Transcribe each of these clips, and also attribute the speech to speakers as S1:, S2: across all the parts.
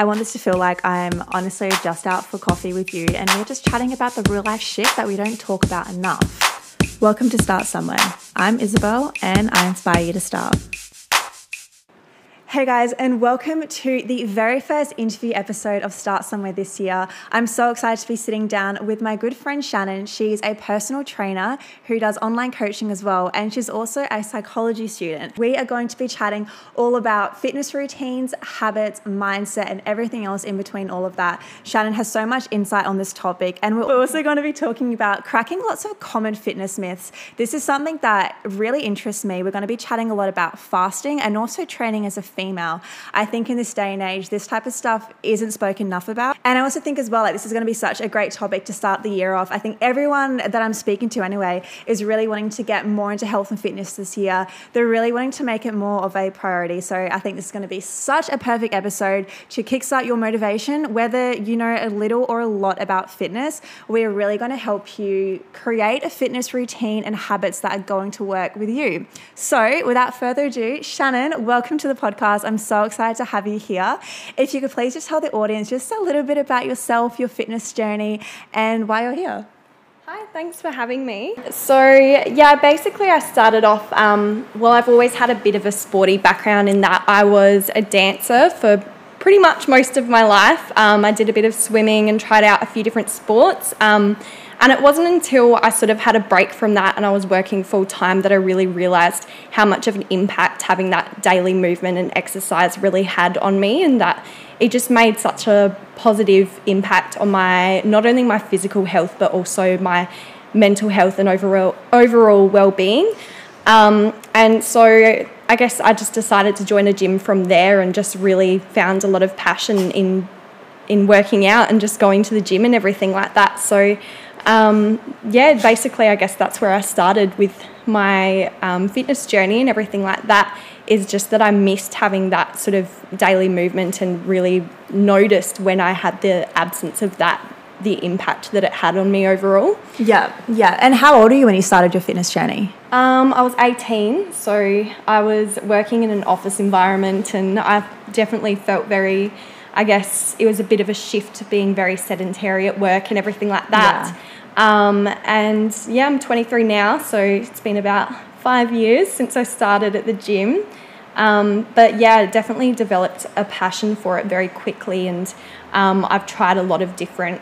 S1: I want this to feel like I'm honestly just out for coffee with you and we're just chatting about the real life shit that we don't talk about enough. Welcome to Start Somewhere. I'm Isabelle and I inspire you to start. Hey guys, and welcome to the very first interview episode of Start Somewhere this year. I'm so excited to be sitting down with my good friend Shannon. She's a personal trainer who does online coaching as well, and she's also a psychology student. We are going to be chatting all about fitness routines, habits, mindset, and everything else in between all of that. Shannon has so much insight on this topic, and we're also going to be talking about cracking lots of common fitness myths. This is something that really interests me. We're going to be chatting a lot about fasting and also training as a female. I think in this day and age, this type of stuff isn't spoken enough about. And I also think as well, like this is going to be such a great topic to start the year off. I think everyone that I'm speaking to anyway is really wanting to get more into health and fitness this year. They're really wanting to make it more of a priority. So I think this is going to be such a perfect episode to kickstart your motivation, whether you know a little or a lot about fitness. We're really going to help you create a fitness routine and habits that are going to work with you. So without further ado, Shannon, welcome to the podcast. I'm so excited to have you here. If you could please just tell the audience just a little bit about yourself, your fitness journey, and why you're here.
S2: Hi, thanks for having me. So, yeah, basically, I started off. Um, well, I've always had a bit of a sporty background in that I was a dancer for pretty much most of my life. Um, I did a bit of swimming and tried out a few different sports. Um, and it wasn't until I sort of had a break from that and I was working full time that I really realized how much of an impact having that daily movement and exercise really had on me and that it just made such a positive impact on my not only my physical health but also my mental health and overall overall well-being. Um, and so I guess I just decided to join a gym from there and just really found a lot of passion in in working out and just going to the gym and everything like that. So um, yeah, basically, I guess that's where I started with my um, fitness journey and everything like that. Is just that I missed having that sort of daily movement and really noticed when I had the absence of that the impact that it had on me overall.
S1: Yeah, yeah. And how old are you when you started your fitness journey?
S2: Um, I was 18, so I was working in an office environment, and I definitely felt very. I guess it was a bit of a shift to being very sedentary at work and everything like that. Yeah. Um, and yeah, I'm 23 now, so it's been about five years since I started at the gym. Um, but yeah, definitely developed a passion for it very quickly, and um, I've tried a lot of different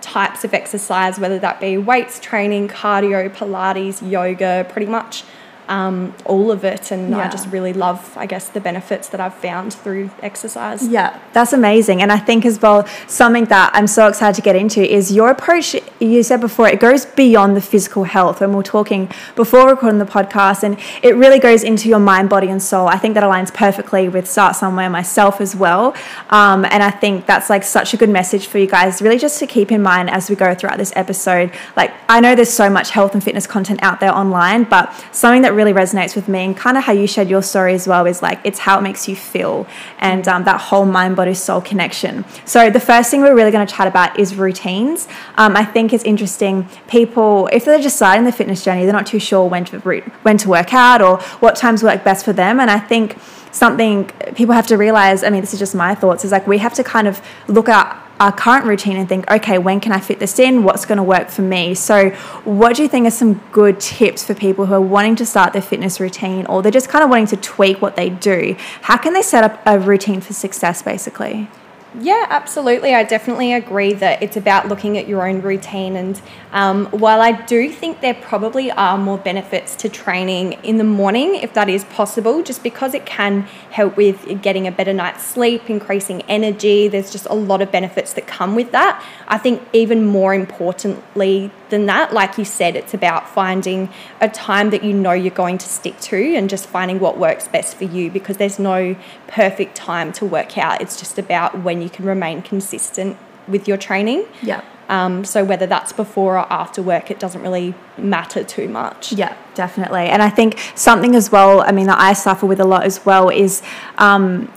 S2: types of exercise, whether that be weights training, cardio, Pilates, yoga, pretty much um, all of it. And yeah. I just really love, I guess, the benefits that I've found through exercise.
S1: Yeah, that's amazing. And I think as well, something that I'm so excited to get into is your approach. You said before, it goes beyond the physical health. And we are talking before recording the podcast, and it really goes into your mind, body, and soul. I think that aligns perfectly with Start Somewhere myself as well. Um, and I think that's like such a good message for you guys, really just to keep in mind as we go throughout this episode. Like, I know there's so much health and fitness content out there online, but something that really resonates with me and kind of how you shared your story as well is like it's how it makes you feel and um, that whole mind body soul connection. So the first thing we're really going to chat about is routines. Um, i think it's interesting people if they're just starting the fitness journey they're not too sure when to when to work out or what times work best for them and i think something people have to realize i mean this is just my thoughts is like we have to kind of look at our current routine and think, okay, when can I fit this in? What's going to work for me? So, what do you think are some good tips for people who are wanting to start their fitness routine or they're just kind of wanting to tweak what they do? How can they set up a routine for success, basically?
S2: Yeah, absolutely. I definitely agree that it's about looking at your own routine. And um, while I do think there probably are more benefits to training in the morning, if that is possible, just because it can help with getting a better night's sleep, increasing energy, there's just a lot of benefits that come with that. I think, even more importantly than that, like you said, it's about finding a time that you know you're going to stick to and just finding what works best for you because there's no perfect time to work out. It's just about when you can remain consistent with your training.
S1: Yeah.
S2: Um, so whether that's before or after work, it doesn't really matter too much.
S1: Yeah, definitely. And I think something as well, I mean, that I suffer with a lot as well is um,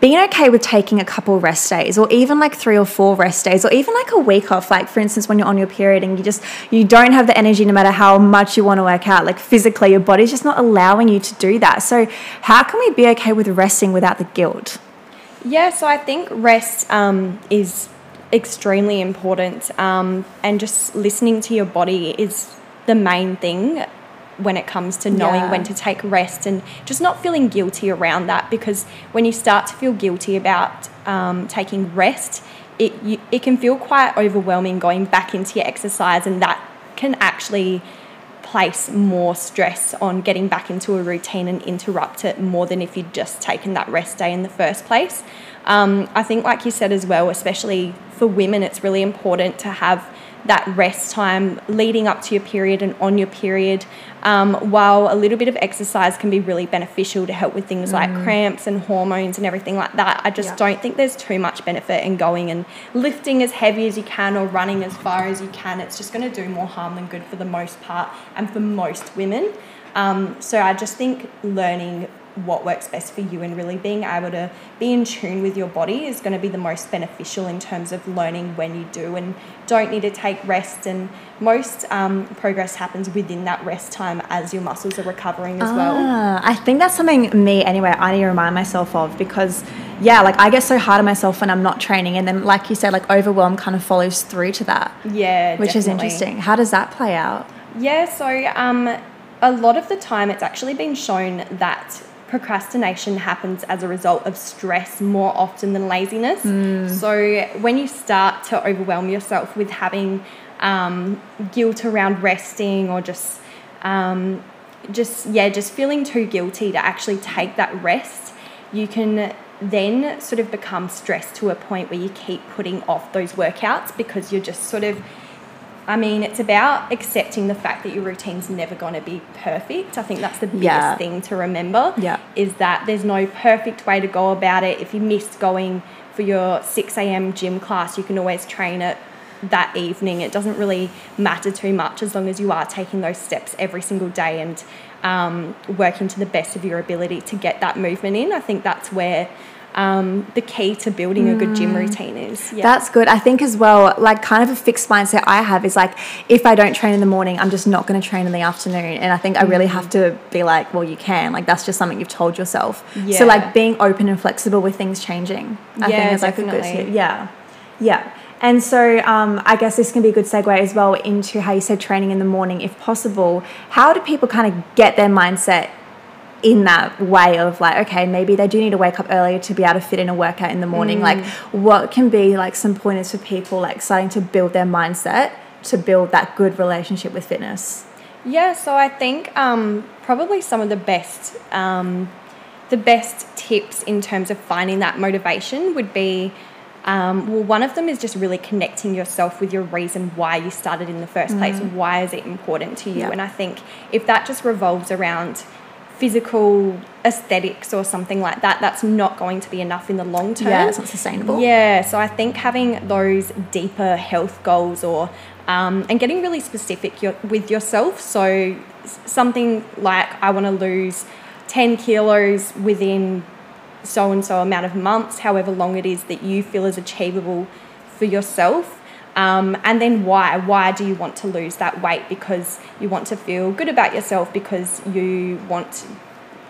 S1: being okay with taking a couple rest days or even like three or four rest days or even like a week off. Like for instance when you're on your period and you just you don't have the energy no matter how much you want to work out like physically your body's just not allowing you to do that. So how can we be okay with resting without the guilt?
S2: Yeah, so I think rest um, is extremely important, um, and just listening to your body is the main thing when it comes to knowing
S1: Yeah.
S2: when to take rest and just not feeling guilty around that because when you start to feel guilty about um, taking rest, it you, it can feel quite overwhelming going back into your exercise, and that can actually place more stress on getting back into a routine and interrupt it more than if you'd just taken that rest day in the first place. Um, I think, like you said as well, especially for women, it's really important to have that rest time leading up to your period and on your period. Um, while a little bit of exercise can be really beneficial to help with things like cramps and hormones and everything like that, I just
S1: Yeah.
S2: don't think there's too much benefit in going and lifting as heavy as you can or running as far as you can. It's just going to do more harm than good for the most part and for most women. Um, so I just think learning what works best for you and really being able to be in tune with your body is going to be the most beneficial in terms of learning when you do and don't need to take rest and most um, progress happens within that rest time as your muscles are recovering as well
S1: Ah, I think that's something me anyway. I need to remind myself of because, yeah, like I get so hard on myself when I'm not training, and then, like you said, like overwhelm kind of follows through to that,
S2: yeah
S1: which is interesting. How does that play out?
S2: Yeah, so um, a lot of the time it's actually been shown that procrastination happens as a result of stress more often than laziness. So when you start to overwhelm yourself with having um, guilt around resting or just um, just yeah just feeling too guilty to actually take that rest you can then sort of become stressed to a point where you keep putting off those workouts because you're just sort of I mean, it's about accepting the fact that your routine's never going to be perfect. I think that's the biggest
S1: Yeah.
S2: thing to remember.
S1: Yeah.
S2: Is that there's no perfect way to go about it. If you missed going for your 6 a.m. gym class, you can always train it that evening. It doesn't really matter too much as long as you are taking those steps every single day and um, working to the best of your ability to get that movement in. I think that's where um, the key to building a good gym routine is. Yeah.
S1: That's good. I think as well, like kind of a fixed mindset I have is like if I don't train in the morning, I'm just not going to train in the afternoon. And I think I really have to be like, well, you can. Like that's just something you've told yourself.
S2: Yeah.
S1: So like being open and flexible with things changing. I
S2: Yeah,
S1: think is like a
S2: definitely.
S1: good yeah. Yeah. And so um, I guess this can be a good segue as well into how you said training in the morning, if possible. How do people kind of get their mindset in that way of like, okay, maybe they do need to wake up earlier to be able to fit in a workout in the morning? Like, what can be like some pointers for people like starting to build their mindset to build that good relationship with fitness?
S2: Yeah, so I think um, probably some of the best um, the best tips in terms of finding that motivation would be um, well, one of them is just really connecting yourself with your reason why you started in the first place. Why is it important to you?
S1: Yeah.
S2: And I think if that just revolves around physical aesthetics or something like that, that's not going to be enough in the long term.
S1: Yeah, it's not sustainable.
S2: Yeah, so I think having those deeper health goals or um, and getting really specific your, with yourself. So something like I want to lose 10 kilos within so and so amount of months, however long it is that you feel is achievable for yourself. Um, and then why? Why do you want to lose that weight? Because you want to feel good about yourself, because you want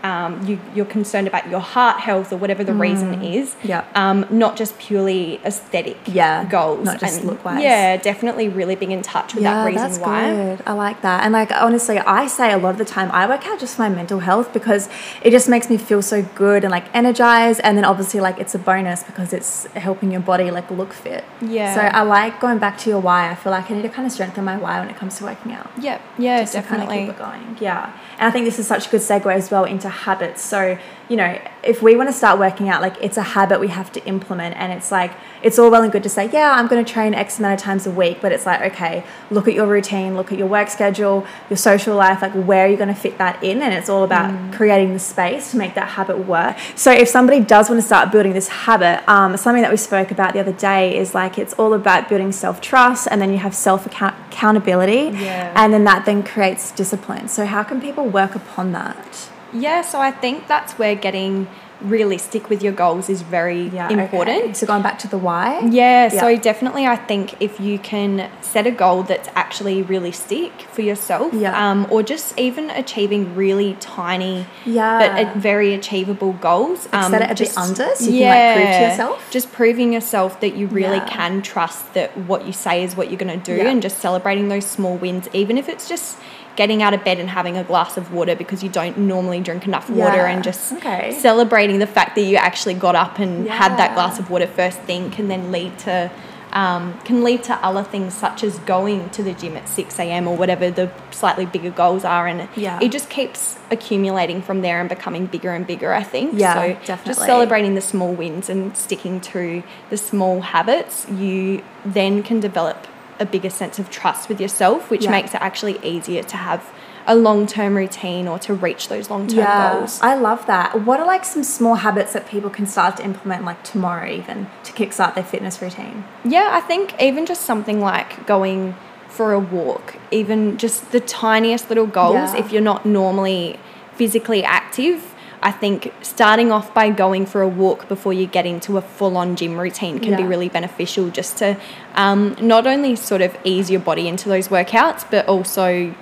S2: um, you, you're concerned about your heart health or whatever the reason is.
S1: Yeah.
S2: Um, not just purely aesthetic
S1: Yeah,
S2: goals.
S1: not just
S2: And
S1: look-wise.
S2: Yeah, definitely really being in touch with that reason
S1: that's
S2: why.
S1: good. I like that. And like honestly, I say a lot of the time I work out just for my mental health because it just makes me feel so good and like energized. And then obviously like it's a bonus because it's helping your body like look fit.
S2: Yeah.
S1: So I like going back to your why. I feel like I need to kind of strengthen my why when it comes to working out.
S2: Yeah, yeah,
S1: just to kind of
S2: definitely.
S1: keep it going. Yeah. And I think this is such a good segue as well into habits. So, you know, if we want to start working out, like it's a habit we have to implement. And it's like, it's all well and good to say, yeah, I'm going to train X amount of times a week. But it's like, okay, look at your routine, look at your work schedule, your social life, like where are you going to fit that in? And it's all about creating the space to make that habit work. So if somebody does want to start building this habit, um, something that we spoke about the other day is like, it's all about building self trust and then you have self accountability.
S2: Yeah.
S1: And then that then creates discipline. So how can people work upon that?
S2: Yeah, so I think that's where getting realistic with your goals is very
S1: Yeah,
S2: important.
S1: okay. So going back to the why.
S2: Yeah, so definitely, I think if you can set a goal that's actually realistic for yourself,
S1: Yeah.
S2: um, or just even achieving really tiny,
S1: Yeah.
S2: but very achievable goals, um,
S1: set it a bit under so you can, like, prove to yourself?
S2: Just proving yourself that you really
S1: Yeah.
S2: can trust that what you say is what you're going to do,
S1: Yeah.
S2: and just celebrating those small wins, even if it's just getting out of bed and having a glass of water because you don't normally drink enough water
S1: Yeah.
S2: and just
S1: Okay.
S2: celebrating the fact that you actually got up and had that glass of water first thing can then lead to um, can lead to other things such as going to the gym at 6 a.m. or whatever the slightly bigger goals are and
S1: Yeah.
S2: it just keeps accumulating from there and becoming bigger and bigger I think
S1: Yeah,
S2: so just celebrating the small wins and sticking to the small habits you then can develop a bigger sense of trust with yourself which
S1: Yeah.
S2: makes it actually easier to have a long-term routine or to reach those long-term
S1: Yeah,
S2: goals
S1: I love that. What are like some small habits that people can start to implement like tomorrow even to kickstart their fitness routine?
S2: Yeah, I think even just something like going for a walk, even just the tiniest little goals,
S1: Yeah.
S2: if you're not normally physically active, I think starting off by going for a walk before you get into a full on gym routine can be really beneficial just to um, not only sort of ease your body into those workouts, but also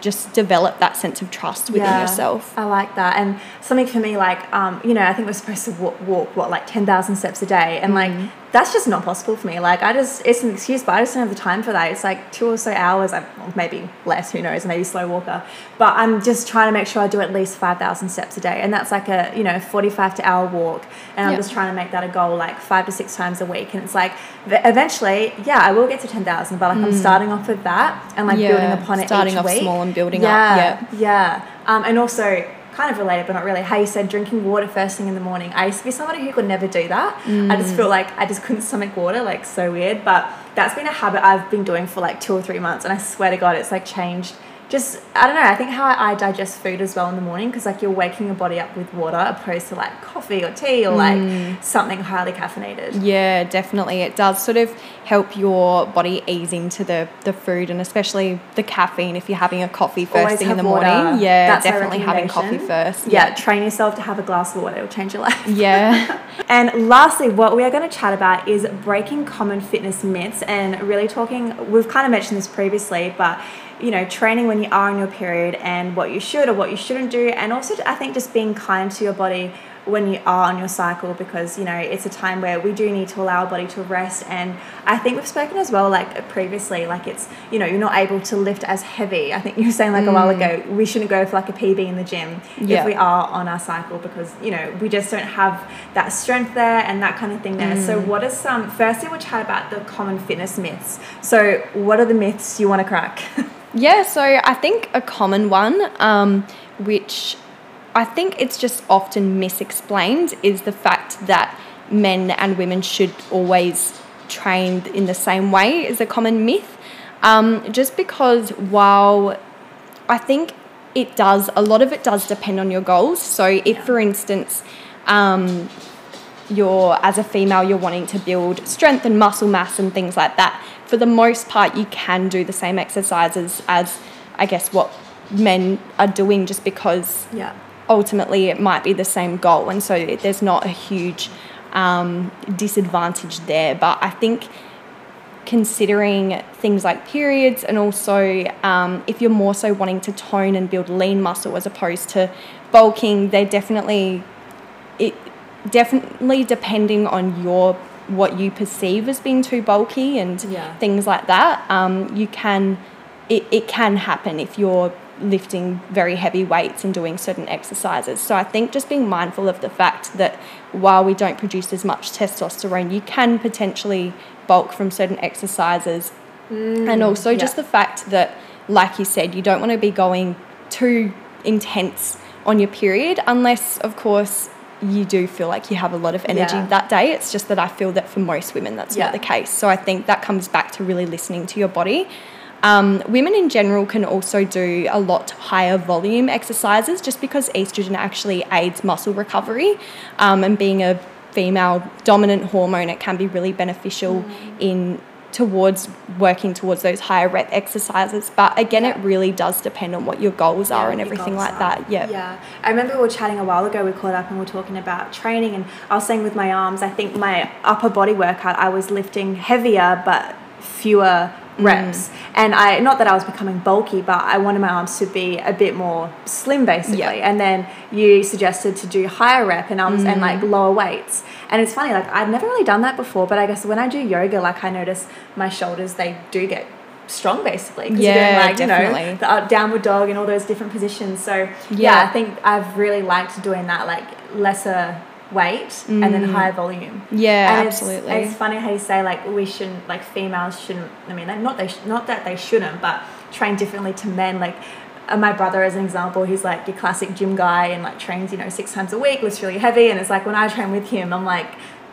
S2: just develop that sense of trust within yourself.
S1: I like that. And something for me, like, um, you know, I think we're supposed to walk, walk what, like 10,000 steps a day. And like,
S2: Mm-hmm.
S1: That's just not possible for me. Like, I just, it's an excuse, but I just don't have the time for that. It's like two or so hours, maybe less, who knows, maybe slow walker. But I'm just trying to make sure I do at least 5,000 steps a day. And that's like a, you know, 45 to hour walk. And I'm
S2: Yeah.
S1: just trying to make that a goal like five to six times a week. And it's like, eventually, yeah, I will get to 10,000, but like I'm starting off with that and like
S2: Mm. Yeah,
S1: building upon it
S2: starting off
S1: week.
S2: small and building up,
S1: yeah,
S2: yeah.
S1: Yeah. Um, and also, kind of related, but not really, how you said drinking water first thing in the morning. I used to be somebody who could never do that. I just
S2: Mm.
S1: feel like I just couldn't stomach water, like so weird. But that's been a habit I've been doing for like two or three months. And I swear to God, it's like changed. Just, I don't know, I think how I, digest food as well in the morning because like you're waking your body up with water opposed to like coffee or tea or like
S2: Mm.
S1: something highly caffeinated.
S2: Yeah, definitely. It does sort of help your body ease into the, the food and especially the caffeine if you're having a coffee first
S1: Always
S2: thing in the
S1: water.
S2: morning. Yeah,
S1: That's
S2: definitely having coffee first.
S1: Yeah, train yourself to have a glass of water, it'll change your life.
S2: Yeah.
S1: And lastly, what we are going to chat about is breaking common fitness myths and really talking. We've kind of mentioned this previously, but you know, training when you are in your period and what you should or what you shouldn't do, and also I think just being kind to your body when you are on your cycle because you know it's a time where we do need to allow our body to rest. And i think we've spoken as well like previously like it's you know you're not able to lift as heavy. I think you were saying like a while mm. ago we shouldn't go for like a pb in the gym
S2: Yeah.
S1: if we are on our cycle because you know we just don't have that strength there and that kind of thing there. So mm. what are some firstly we'll chat about the common fitness myths? So what are the myths you want to crack
S2: Yeah, so I think a common one, um, which I think it's just often misexplained, is the fact that men and women should always train in the same way is a common myth. Um, just because while I think it does, a lot of it does depend on your goals. So if,
S1: Yeah.
S2: for instance, um, you're as a female you're wanting to build strength and muscle mass and things like that for the most part you can do the same exercises as i guess what men are doing just because
S1: yeah.
S2: ultimately it might be the same goal. And so there's not a huge um, disadvantage there. But i think considering things like periods and also um, if you're more so wanting to tone and build lean muscle as opposed to bulking they're definitely it definitely depending on your what you perceive as being too bulky and
S1: Yeah.
S2: things like that um, you can it, it can happen if you're lifting very heavy weights and doing certain exercises so i think just being mindful of the fact that while we don't produce as much testosterone you can potentially bulk from certain exercises and also
S1: yeah.
S2: just the fact that like you said you don't want to be going too intense on your period unless of course you do feel like you have a lot of energy
S1: Yeah.
S2: that day it's just that i feel that for most women that's
S1: Yeah.
S2: not the case so i think that comes back to really listening to your body um, women in general can also do a lot higher volume exercises just because estrogen actually aids muscle recovery um, and being a female dominant hormone it can be really beneficial in towards working towards those higher rep exercises. But again, it really does depend on what your goals
S1: Yeah,
S2: are and everything like
S1: are.
S2: that. Yeah.
S1: Yeah. I remember we were chatting a while ago, we caught up and we were talking about training and I was saying with my arms, I think my upper body workout, I was lifting heavier but fewer
S2: Mm.
S1: reps. And I not that I was becoming bulky, but I wanted my arms to be a bit more slim basically.
S2: Yeah.
S1: And then you suggested to do higher rep and arms and
S2: Mm.
S1: like lower weights. And it's funny, like I've never really done that before, but I guess when I do yoga, like I notice my shoulders they do get strong basically because you're
S2: Yeah,
S1: doing like you
S2: definitely.
S1: know the downward dog and all those different positions. So yeah.
S2: Yeah.
S1: I think I've really liked doing that, like lesser weight and then higher volume.
S2: Mm. Yeah,
S1: And it's-
S2: absolutely.
S1: It's, funny how you say like we shouldn't, like females shouldn't. I mean, not they, sh- not that they shouldn't, but train differently to men. Like uh, my brother, as an example, he's like your classic gym guy and like trains, you know, six times a week, lifts really heavy, and it's like when I train with him, I'm like.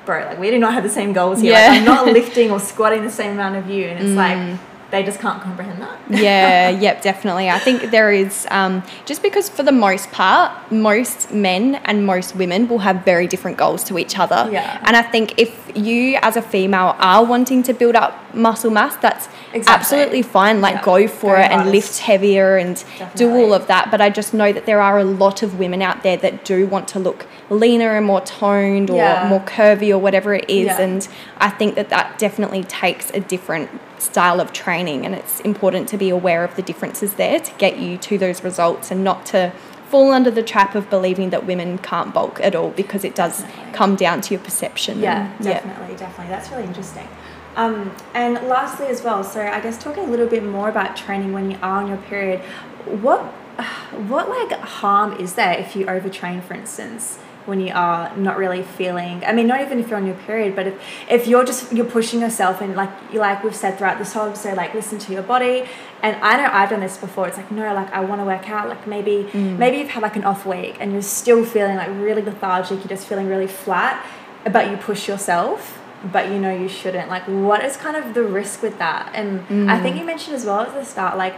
S1: Bro, like we do not have the same goals here. Like, I'm not lifting or squatting the same amount of you, and it's
S2: Mm.
S1: like they just can't comprehend that.
S2: yeah, yep, definitely. I think there is um, just because for the most part, most men and most women will have very different goals to each other.
S1: Yeah.
S2: And I think if you as a female are wanting to build up muscle mass, that's
S1: Exactly.
S2: absolutely fine. Like
S1: Yeah.
S2: go for
S1: Go
S2: it and lift heavier and do all of that. But I just know that there are a lot of women out there that do want to look leaner and more toned or
S1: Yeah.
S2: more curvy or whatever it is.
S1: Yeah.
S2: And I think that that definitely takes a different style of training, and it's important to be aware of the differences there to get you to those results and not to fall under the trap of believing that women can't bulk at all because it does
S1: Definitely.
S2: come down to your perception.
S1: Yeah,
S2: and-
S1: definitely, definitely. That's really interesting. Um, and lastly, as well, so I guess talking a little bit more about training when you are on your period, what what like harm is there if you overtrain, for instance, when you are not really feeling? I mean, not even if you're on your period, but if if you're just you're pushing yourself and like you like we've said throughout this whole episode, like listen to your body. And I know I've done this before. It's like no, like I want to work out. Like maybe mm. maybe you've had like an off week and you're still feeling like really lethargic. You're just feeling really flat, but you push yourself but you know you shouldn't like what is kind of the risk with that and i think mm. you mentioned as well at the start like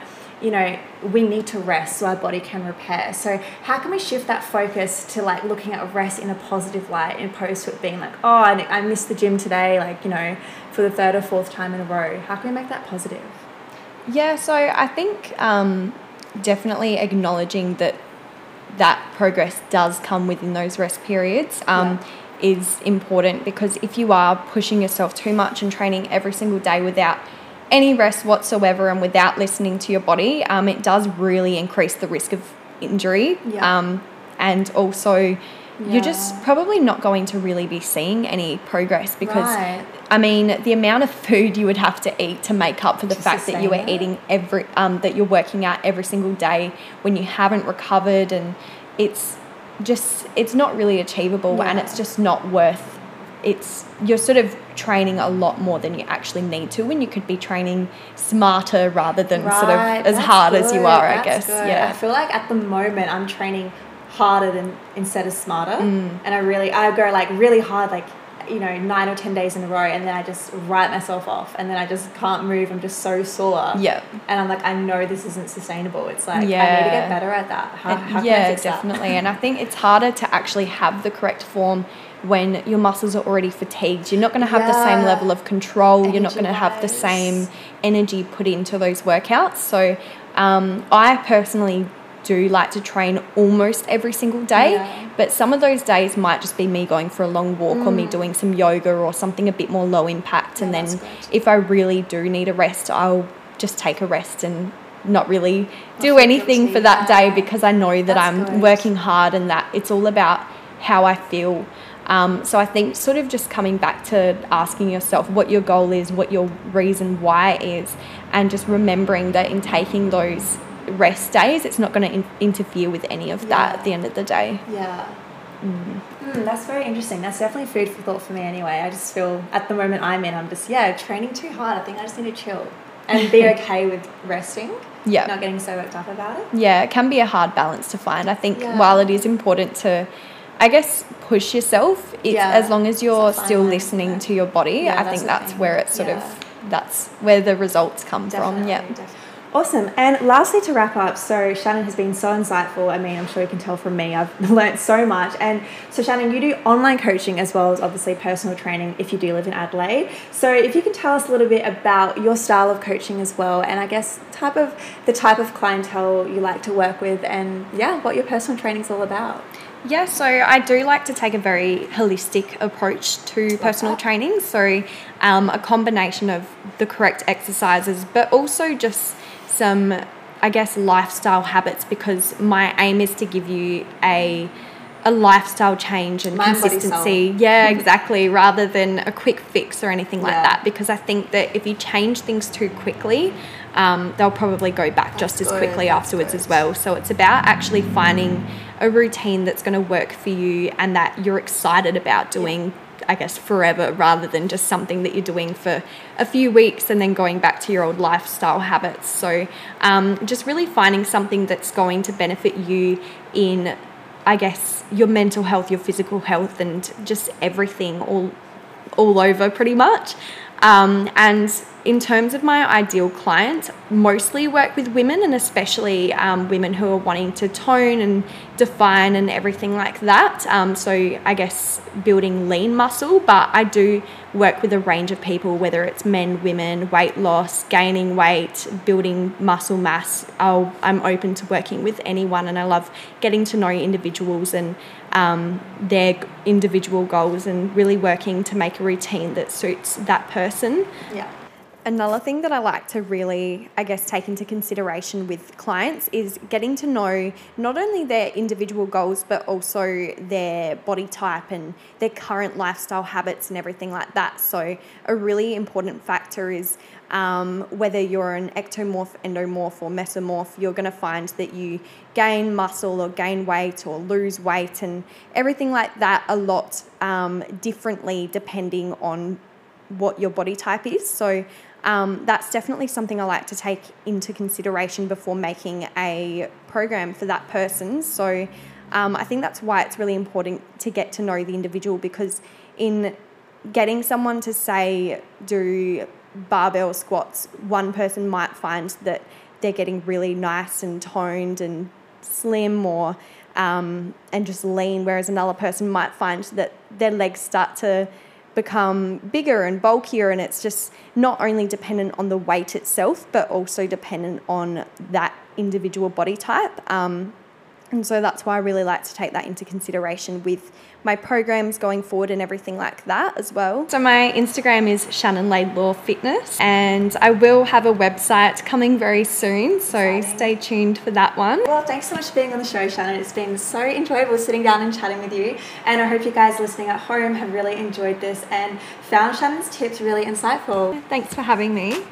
S1: you know we need to rest so our body can repair. So how can we shift that focus to like looking at rest in a positive light in opposed to it being like oh i, I missed the gym today like you know for the third or fourth time in a row? How can we make that positive?
S2: Yeah, so I think um, definitely acknowledging that that progress does come within those rest periods um, is important because if you are pushing yourself too much and training every single day without any rest whatsoever and without listening to your body, um, it does really increase the risk of injury.
S1: Yeah.
S2: Um, and also, you're just probably not going to really be seeing any progress because
S1: Right.
S2: I mean, the amount of food you would have to eat to make up for the
S1: To
S2: fact that you
S1: sustain it.
S2: eating every, um, that you're working out every single day when you haven't recovered, and it's just, it's not really achievable, and it's just not worth. It's you're sort of training a lot more than you actually need to, when you could be training smarter rather than sort of as hard as you
S1: good,
S2: are. I guess,
S1: good. I feel like at the moment I'm training harder than instead of smarter,
S2: Mm.
S1: and I really I go like really hard, like you know nine or ten days in a row, and then I just write myself off, and then I just can't move. I'm just so sore.
S2: Yeah.
S1: and I'm like I know this isn't sustainable. It's like I need to get better at that. How,
S2: And
S1: how
S2: yeah, definitely. and I think it's harder to actually have the correct form when your muscles are already fatigued. You're not going to have the same level of control. You're not going to have the same energy put into those workouts. So um, I personally do like to train almost every single day,
S1: Yeah.
S2: but some of those days might just be me going for a long walk or me doing some yoga or something a bit more low impact. and
S1: Mm.
S2: Then if I really do need a rest, I'll just take a rest and not really do anything for that day because I know that
S1: That's
S2: I'm
S1: good.
S2: working hard and that it's all about how I feel. Um, so I think sort of just coming back to asking yourself what your goal is, what your reason why is, and just remembering that in taking those rest days, it's not going to in- interfere with any of that at the end of the day.
S1: Yeah. Mm, that's very interesting. That's definitely food for thought for me anyway. I just feel at the moment I'm in, I'm just, yeah, training too hard. I think I just need to chill and be okay with resting,
S2: Yeah.
S1: not getting so worked up about it.
S2: Yeah, it can be a hard balance to find. I think
S1: Yeah.
S2: while it is important to, I guess, push yourself, it's
S1: Yeah.
S2: as long as you're
S1: It's a fine
S2: still
S1: line,
S2: listening to your body,
S1: Yeah,
S2: I think that's where it's sort
S1: Yeah.
S2: of, that's where the results come
S1: Definitely.
S2: from. Yeah.
S1: definitely. Awesome. And lastly, to wrap up, so Shannon has been so insightful. I mean, I'm sure you can tell from me, I've learnt so much. And so, Shannon, you do online coaching as well as obviously personal training if you do live in Adelaide. So, if you can tell us a little bit about your style of coaching as well, and I guess type of the type of clientele you like to work with, and yeah, what your personal training is all about.
S2: Yeah, so I do like to take a very holistic approach to personal training. So, um, a combination of the correct exercises, but also just some, I guess, lifestyle habits because my aim is to give you a a lifestyle change and
S1: Mind,
S2: consistency. Yeah, exactly. Rather than a quick fix or anything like
S1: Yeah.
S2: that, because I think that if you change things too quickly, um, they'll probably go back just as
S1: good,
S2: quickly afterwards
S1: good.
S2: as well. So it's about actually finding a routine that's going to work for you and that you're excited about doing. I guess forever rather than just something that you're doing for a few weeks and then going back to your old lifestyle habits. So, um, just really finding something that's going to benefit you in I guess your mental health, your physical health, and just everything all all over pretty much. Um, and in terms of my ideal client, mostly work with women and especially um, women who are wanting to tone and define and everything like that. Um, so I guess building lean muscle, but I do work with a range of people, whether it's men, women, weight loss, gaining weight, building muscle mass. I'll, I'm open to working with anyone and I love getting to know individuals and um, their individual goals and really working to make a routine that suits that person.
S1: Yeah.
S2: Another thing that I like to really, I guess, take into consideration with clients is getting to know not only their individual goals, but also their body type and their current lifestyle habits and everything like that. So, a really important factor is um, whether you're an ectomorph, endomorph, or mesomorph, you're going to find that you gain muscle or gain weight or lose weight and everything like that a lot um, differently depending on what your body type is. So um, that's definitely something I like to take into consideration before making a program for that person. So um, I think that's why it's really important to get to know the individual because in getting someone to say do barbell squats, one person might find that they're getting really nice and toned and slim or um, and just lean, whereas another person might find that their legs start to become bigger and bulkier and it's just not only dependent on the weight itself but also dependent on that individual body type. Um, and so that's why I really like to take that into consideration with my programs going forward and everything like that as well. So my Instagram is Shannon Laidlaw Fitness and I will have a website coming very soon. So
S1: Exciting.
S2: stay tuned for that one.
S1: Well, thanks so much for being on the show, Shannon. It's been so enjoyable sitting down and chatting with you. And I hope you guys listening at home have really enjoyed this and found Shannon's tips really insightful.
S2: Thanks for having me.